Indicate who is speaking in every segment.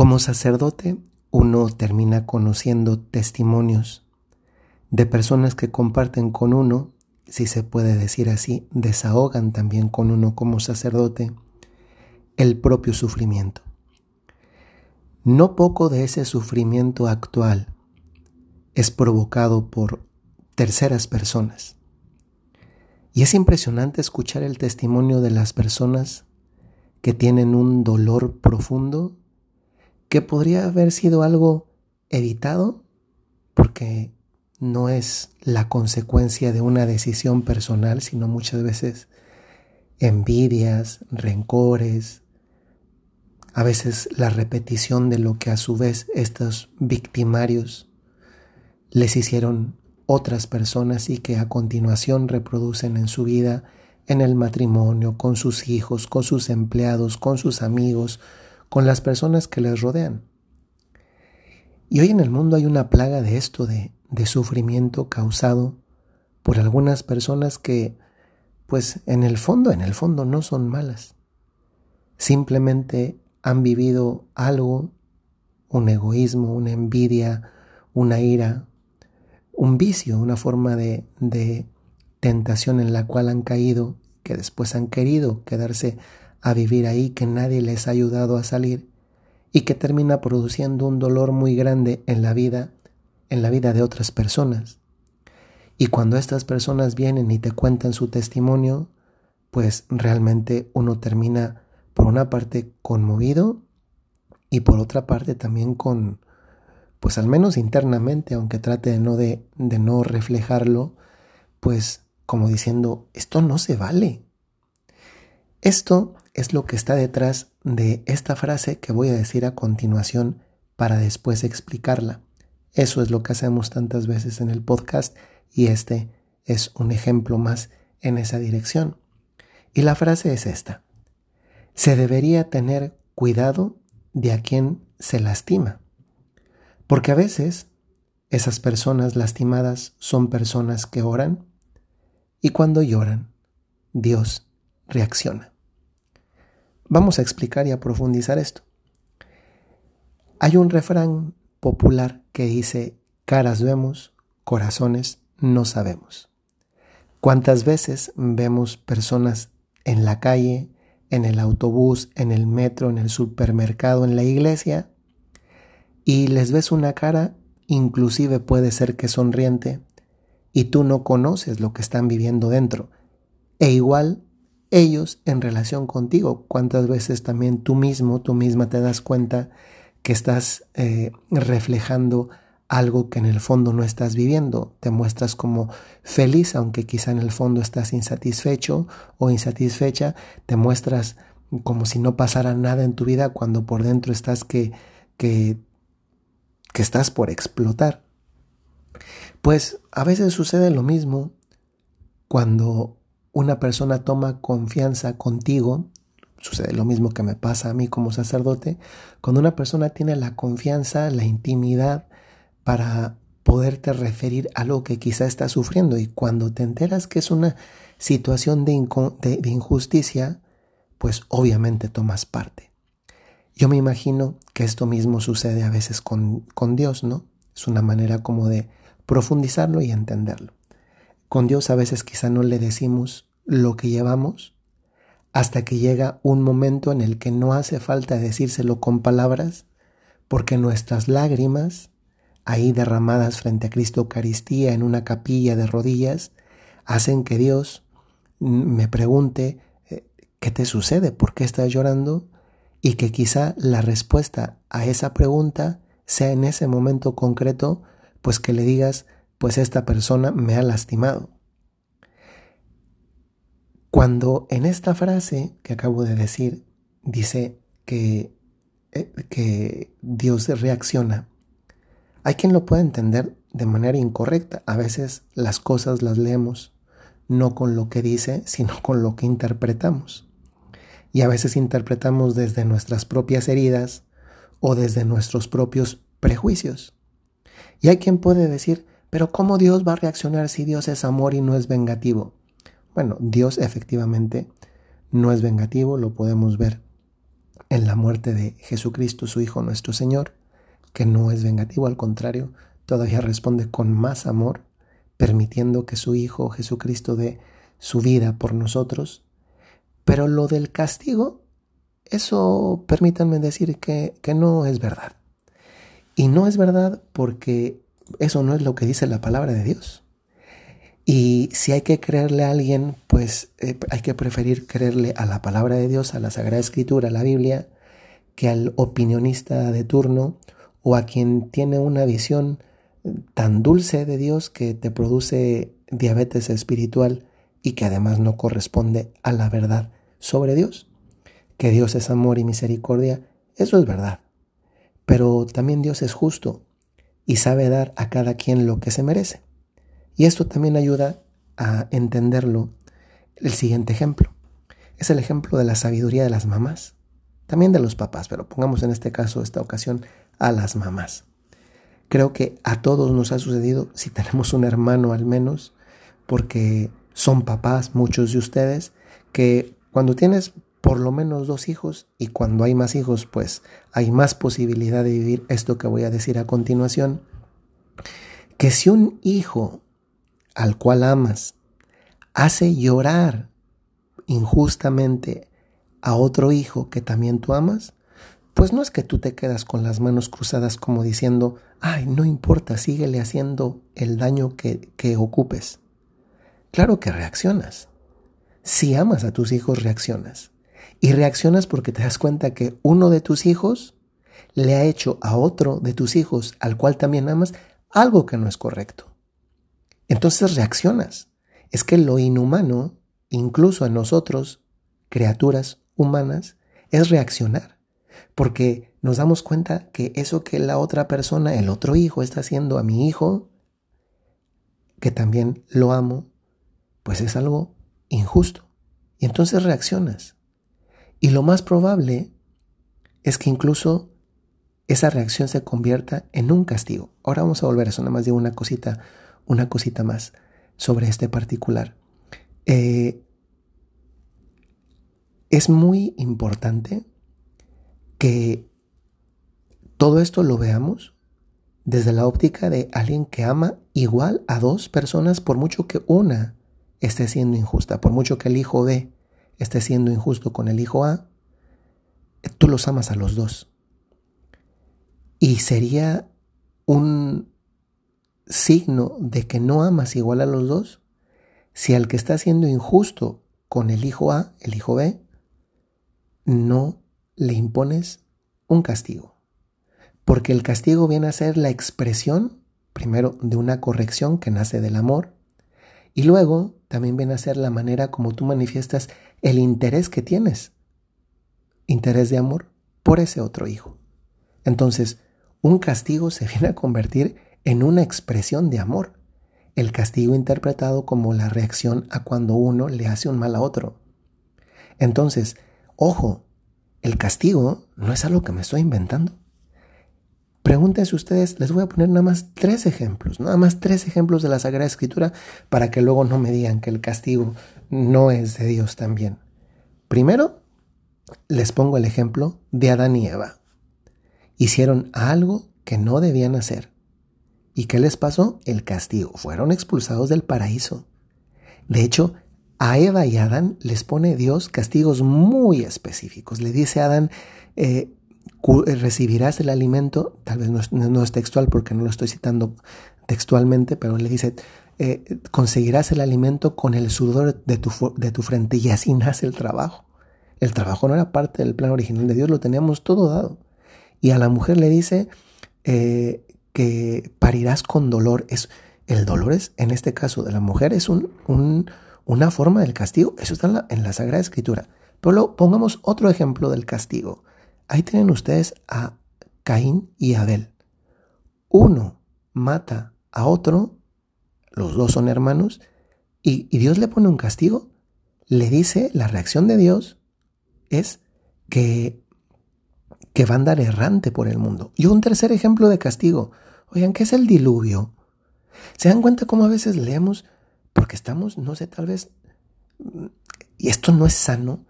Speaker 1: Como sacerdote, uno termina conociendo testimonios de personas que comparten con uno, si se puede decir así, desahogan también con uno como sacerdote el propio sufrimiento. No poco de ese sufrimiento actual es provocado por terceras personas. Y es impresionante escuchar el testimonio de las personas que tienen un dolor profundo que podría haber sido algo evitado porque no es la consecuencia de una decisión personal, sino muchas veces envidias, rencores, a veces la repetición de lo que a su vez estos victimarios les hicieron otras personas y que a continuación reproducen en su vida, en el matrimonio, con sus hijos, con sus empleados, con sus amigos, con las personas que les rodean. Y hoy en el mundo hay una plaga de esto, de, de sufrimiento causado por algunas personas que, pues en el fondo, en el fondo no son malas. Simplemente han vivido algo, un egoísmo, una envidia, una ira, un vicio, una forma de, de tentación en la cual han caído, que después han querido quedarse a vivir ahí, que nadie les ha ayudado a salir y que termina produciendo un dolor muy grande en la vida, en la vida de otras personas. Y cuando estas personas vienen y te cuentan su testimonio, pues realmente uno termina por una parte conmovido y por otra parte también con, pues al menos internamente, aunque trate de no, de, de no reflejarlo, pues como diciendo, esto no se vale. Esto es lo que está detrás de esta frase que voy a decir a continuación para después explicarla. Eso es lo que hacemos tantas veces en el podcast y este es un ejemplo más en esa dirección. Y la frase es esta. Se debería tener cuidado de a quien se lastima. Porque a veces esas personas lastimadas son personas que oran y cuando lloran, Dios reacciona. Vamos a explicar y a profundizar esto. Hay un refrán popular que dice, caras vemos, corazones no sabemos. ¿Cuántas veces vemos personas en la calle, en el autobús, en el metro, en el supermercado, en la iglesia, y les ves una cara, inclusive puede ser que sonriente, y tú no conoces lo que están viviendo dentro. E igual ellos en relación contigo, cuántas veces también tú mismo, tú misma te das cuenta que estás eh, reflejando algo que en el fondo no estás viviendo. Te muestras como feliz, aunque quizá en el fondo estás insatisfecho o insatisfecha. Te muestras como si no pasara nada en tu vida cuando por dentro estás que, que que estás por explotar. Pues a veces sucede lo mismo cuando una persona toma confianza contigo, sucede lo mismo que me pasa a mí como sacerdote, cuando una persona tiene la confianza, la intimidad para poderte referir a lo que quizá está sufriendo y cuando te enteras que es una situación de, injusticia, pues obviamente tomas parte. Yo me imagino que esto mismo sucede a veces con Dios, ¿no? Es una manera como de profundizarlo y entenderlo. Con Dios a veces quizá no le decimos lo que llevamos hasta que llega un momento en el que no hace falta decírselo con palabras, porque nuestras lágrimas, ahí derramadas frente a Cristo Eucaristía en una capilla de rodillas, hacen que Dios me pregunte, eh, ¿qué te sucede? ¿Por qué estás llorando? y que quizá la respuesta a esa pregunta sea en ese momento concreto, pues que le digas, pues esta persona me ha lastimado. Cuando en esta frase que acabo de decir dice que, eh, que Dios reacciona, hay quien lo puede entender de manera incorrecta. A veces las cosas las leemos no con lo que dice, sino con lo que interpretamos y a veces interpretamos desde nuestras propias heridas o desde nuestros propios prejuicios. Y hay quien puede decir, pero ¿cómo Dios va a reaccionar si Dios es amor y no es vengativo? Bueno, Dios efectivamente no es vengativo, lo podemos ver en la muerte de Jesucristo, su Hijo nuestro Señor, que no es vengativo, al contrario, todavía responde con más amor, permitiendo que su Hijo Jesucristo dé su vida por nosotros. Pero lo del castigo, eso permítanme decir que, que no es verdad. Y no es verdad porque eso no es lo que dice la palabra de Dios. Y si hay que creerle a alguien, pues eh, hay que preferir creerle a la palabra de Dios, a la Sagrada Escritura, a la Biblia, que al opinionista de turno o a quien tiene una visión tan dulce de Dios que te produce diabetes espiritual y que además no corresponde a la verdad sobre Dios. Que Dios es amor y misericordia, eso es verdad. Pero también Dios es justo y sabe dar a cada quien lo que se merece. Y esto también ayuda a entenderlo el siguiente ejemplo. Es el ejemplo de la sabiduría de las mamás, también de los papás, pero pongamos en este caso, esta ocasión, a las mamás. Creo que a todos nos ha sucedido, si tenemos un hermano al menos, porque son papás, muchos de ustedes, que cuando tienes por lo menos dos hijos y cuando hay más hijos, pues hay más posibilidad de vivir esto que voy a decir a continuación, que si un hijo al cual amas hace llorar injustamente a otro hijo que también tú amas, pues no es que tú te quedas con las manos cruzadas como diciendo, ay, no importa, síguele haciendo el daño que, que ocupes. Claro que reaccionas. Si amas a tus hijos, reaccionas. Y reaccionas porque te das cuenta que uno de tus hijos le ha hecho a otro de tus hijos, al cual también amas, algo que no es correcto. Entonces reaccionas. Es que lo inhumano, incluso a nosotros, criaturas humanas, es reaccionar. Porque nos damos cuenta que eso que la otra persona, el otro hijo, está haciendo a mi hijo, que también lo amo, pues es algo injusto. Y entonces reaccionas. Y lo más probable es que incluso esa reacción se convierta en un castigo. Ahora vamos a volver a eso, nada más digo una cosita, una cosita más sobre este particular. Eh, es muy importante que todo esto lo veamos desde la óptica de alguien que ama igual a dos personas por mucho que una esté siendo injusta, por mucho que el hijo B esté siendo injusto con el hijo A, tú los amas a los dos. Y sería un signo de que no amas igual a los dos si al que está siendo injusto con el hijo A, el hijo B, no le impones un castigo. Porque el castigo viene a ser la expresión, primero, de una corrección que nace del amor, y luego también viene a ser la manera como tú manifiestas el interés que tienes, interés de amor por ese otro hijo. Entonces, un castigo se viene a convertir en una expresión de amor, el castigo interpretado como la reacción a cuando uno le hace un mal a otro. Entonces, ojo, el castigo no es algo que me estoy inventando. Pregúntense ustedes, les voy a poner nada más tres ejemplos, nada más tres ejemplos de la Sagrada Escritura para que luego no me digan que el castigo no es de Dios también. Primero, les pongo el ejemplo de Adán y Eva. Hicieron algo que no debían hacer. ¿Y qué les pasó? El castigo. Fueron expulsados del paraíso. De hecho, a Eva y Adán les pone Dios castigos muy específicos. Le dice a Adán, eh, recibirás el alimento, tal vez no es, textual porque no lo estoy citando textualmente, pero le dice, eh, conseguirás el alimento con el sudor de tu, de tu frente y así nace el trabajo. El trabajo no era parte del plan original de Dios, lo teníamos todo dado. Y a la mujer le dice eh, que parirás con dolor. Es, el dolor es, en este caso de la mujer, es un, una forma del castigo. Eso está en la, Sagrada Escritura. Pero pongamos otro ejemplo del castigo. Ahí tienen ustedes a Caín y Abel. Uno mata a otro, los dos son hermanos, y, Dios le pone un castigo. Le dice, la reacción de Dios es que, que va a andar errante por el mundo. Y un tercer ejemplo de castigo. Oigan, ¿qué es el diluvio? ¿Se dan cuenta cómo a veces leemos? Porque estamos, no sé, tal vez, y esto no es sano,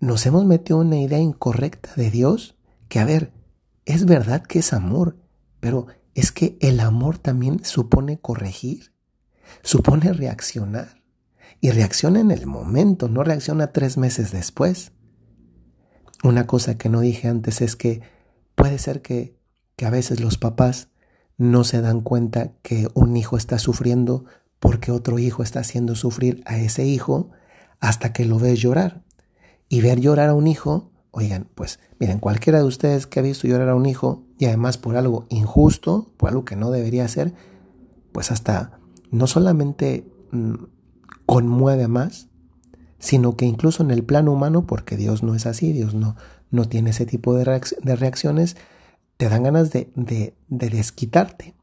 Speaker 1: nos hemos metido una idea incorrecta de Dios, que a ver, es verdad que es amor, pero es que el amor también supone corregir, supone reaccionar. Y reacciona en el momento, no reacciona tres meses después. Una cosa que no dije antes es que puede ser que, que a veces los papás no se dan cuenta que un hijo está sufriendo porque otro hijo está haciendo sufrir a ese hijo hasta que lo ves llorar. Y ver llorar a un hijo, oigan, pues miren, cualquiera de ustedes que ha visto llorar a un hijo y además por algo injusto, por algo que no debería ser, pues hasta no solamente mm, conmueve más, sino que incluso en el plano humano, porque Dios no es así, Dios no, no tiene ese tipo de, reacciones, te dan ganas de, de, de, desquitarte.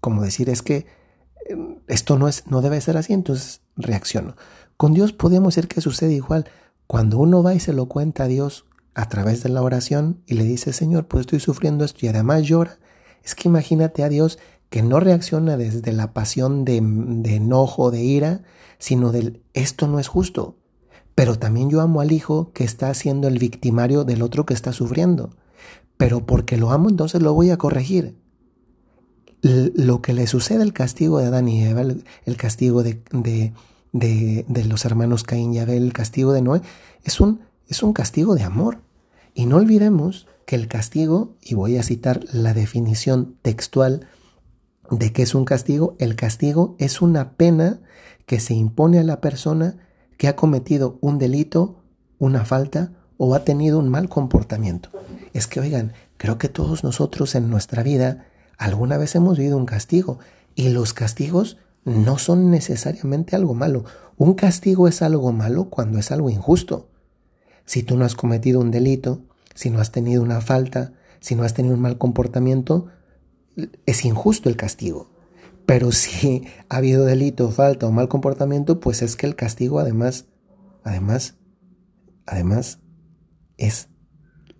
Speaker 1: Como decir, es que em, esto no, es, no debe ser así, entonces reacciono. Con Dios podemos decir que sucede igual. Cuando uno va y se lo cuenta a Dios a través de la oración y le dice, Señor, pues estoy sufriendo esto y además llora, es que imagínate a Dios que no reacciona desde la pasión de, enojo, de ira, sino del esto no es justo. Pero también yo amo al hijo que está siendo el victimario del otro que está sufriendo. Pero porque lo amo, entonces lo voy a corregir. lo que le sucede al castigo de Adán y Eva, el, castigo de, de, los hermanos Caín y Abel, el castigo de Noé, es un, es un castigo de amor. Y no olvidemos que el castigo, y voy a citar la definición textual de qué es un castigo, el castigo es una pena que se impone a la persona que ha cometido un delito, una falta o ha tenido un mal comportamiento. Es que, oigan, creo que todos nosotros en nuestra vida alguna vez hemos vivido un castigo y los castigos no son necesariamente algo malo. Un castigo es algo malo cuando es algo injusto. Si tú no has cometido un delito, si no has tenido una falta, si no has tenido un mal comportamiento, es injusto el castigo. Pero si ha habido delito, falta o mal comportamiento, pues es que el castigo además, además, además es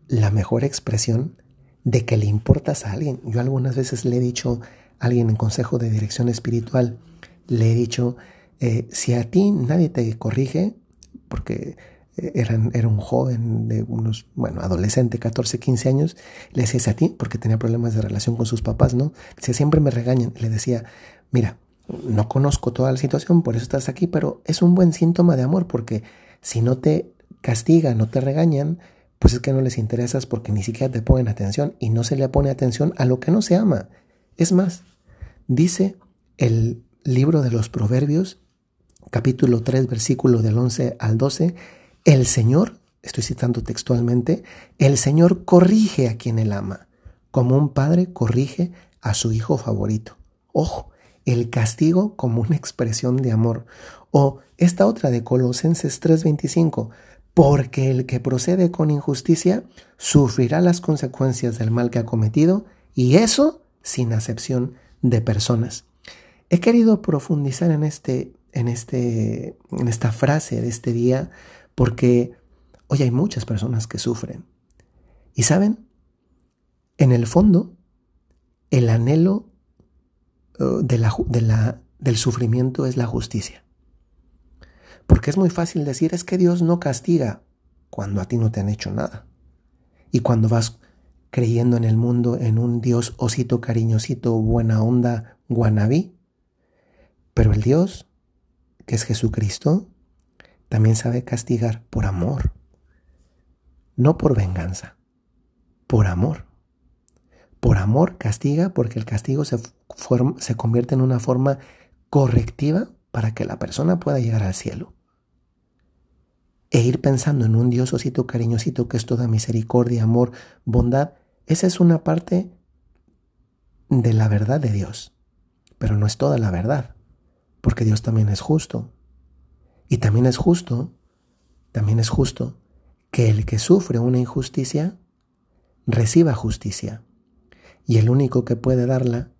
Speaker 1: la mejor expresión de que le importas a alguien. Yo algunas veces le he dicho alguien en consejo de dirección espiritual, le he dicho, eh, si a ti nadie te corrige, porque era un joven de unos, bueno, adolescente, 14, 15 años, le decía, a ti, porque tenía problemas de relación con sus papás, ¿no? Decía, siempre me regañan. Le decía, mira, no conozco toda la situación, por eso estás aquí, pero es un buen síntoma de amor, porque si no te castigan, no te regañan, pues es que no les interesas porque ni siquiera te ponen atención y no se le pone atención a lo que no se ama. Es más, dice el libro de los Proverbios, capítulo 3, versículo del 11 al 12, el Señor, estoy citando textualmente, el Señor corrige a quien él ama, como un padre corrige a su hijo favorito. Ojo, el castigo como una expresión de amor. O esta otra de Colosenses 3:25, porque el que procede con injusticia sufrirá las consecuencias del mal que ha cometido, y eso sin acepción de personas. He querido profundizar en, este, en, este, en esta frase de este día porque hoy hay muchas personas que sufren. Y saben, en el fondo, el anhelo la, del sufrimiento es la justicia. Porque es muy fácil decir, es que Dios no castiga cuando a ti no te han hecho nada. Y cuando vas creyendo en el mundo, en un Dios osito, cariñosito, buena onda, guanabí. Pero el Dios, que es Jesucristo, también sabe castigar por amor, no por venganza, por amor. Por amor castiga porque el castigo se, se convierte en una forma correctiva para que la persona pueda llegar al cielo. E ir pensando en un Diososito cariñosito que es toda misericordia, amor, bondad, esa es una parte de la verdad de Dios, pero no es toda la verdad, porque Dios también es justo, y también es justo, también es justo que el que sufre una injusticia reciba justicia. Y el único que puede darla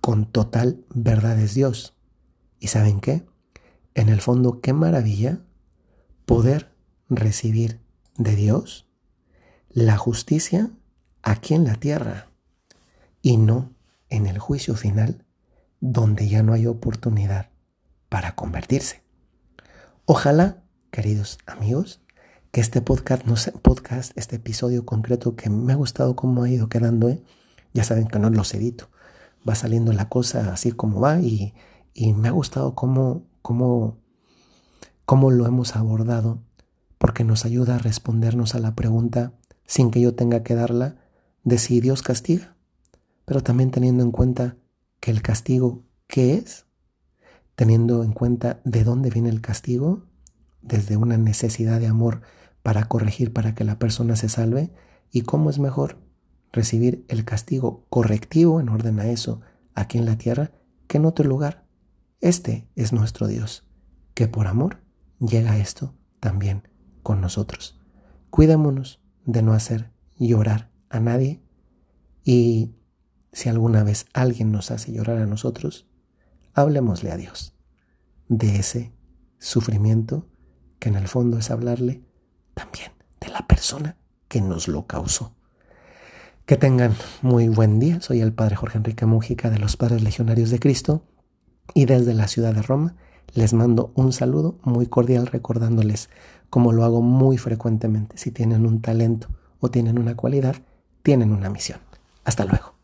Speaker 1: con total verdad es Dios. ¿Y saben qué? En el fondo, qué maravilla poder recibir de Dios la justicia aquí en la tierra y no en el juicio final donde ya no hay oportunidad para convertirse. Ojalá, queridos amigos, que este podcast, no podcast, este episodio concreto que me ha gustado cómo ha ido quedando, ¿eh? ya saben que no los edito, va saliendo la cosa así como va y, y me ha gustado cómo, cómo, cómo lo hemos abordado porque nos ayuda a respondernos a la pregunta sin que yo tenga que darla de si Dios castiga, pero también teniendo en cuenta que el castigo, ¿qué es? Teniendo en cuenta de dónde viene el castigo, desde una necesidad de amor para corregir para que la persona se salve, y cómo es mejor recibir el castigo correctivo en orden a eso aquí en la tierra que en otro lugar. Este es nuestro Dios, que por amor llega a esto también con nosotros. Cuidémonos de no hacer llorar a nadie y si alguna vez alguien nos hace llorar a nosotros, hablemosle a Dios de ese sufrimiento que en el fondo es hablarle también de la persona que nos lo causó. Que tengan muy buen día. Soy el Padre Jorge Enrique Mujica de los Padres Legionarios de Cristo y desde la ciudad de Roma les mando un saludo muy cordial recordándoles, como lo hago muy frecuentemente, si tienen un talento o tienen una cualidad, tienen una misión. Hasta luego.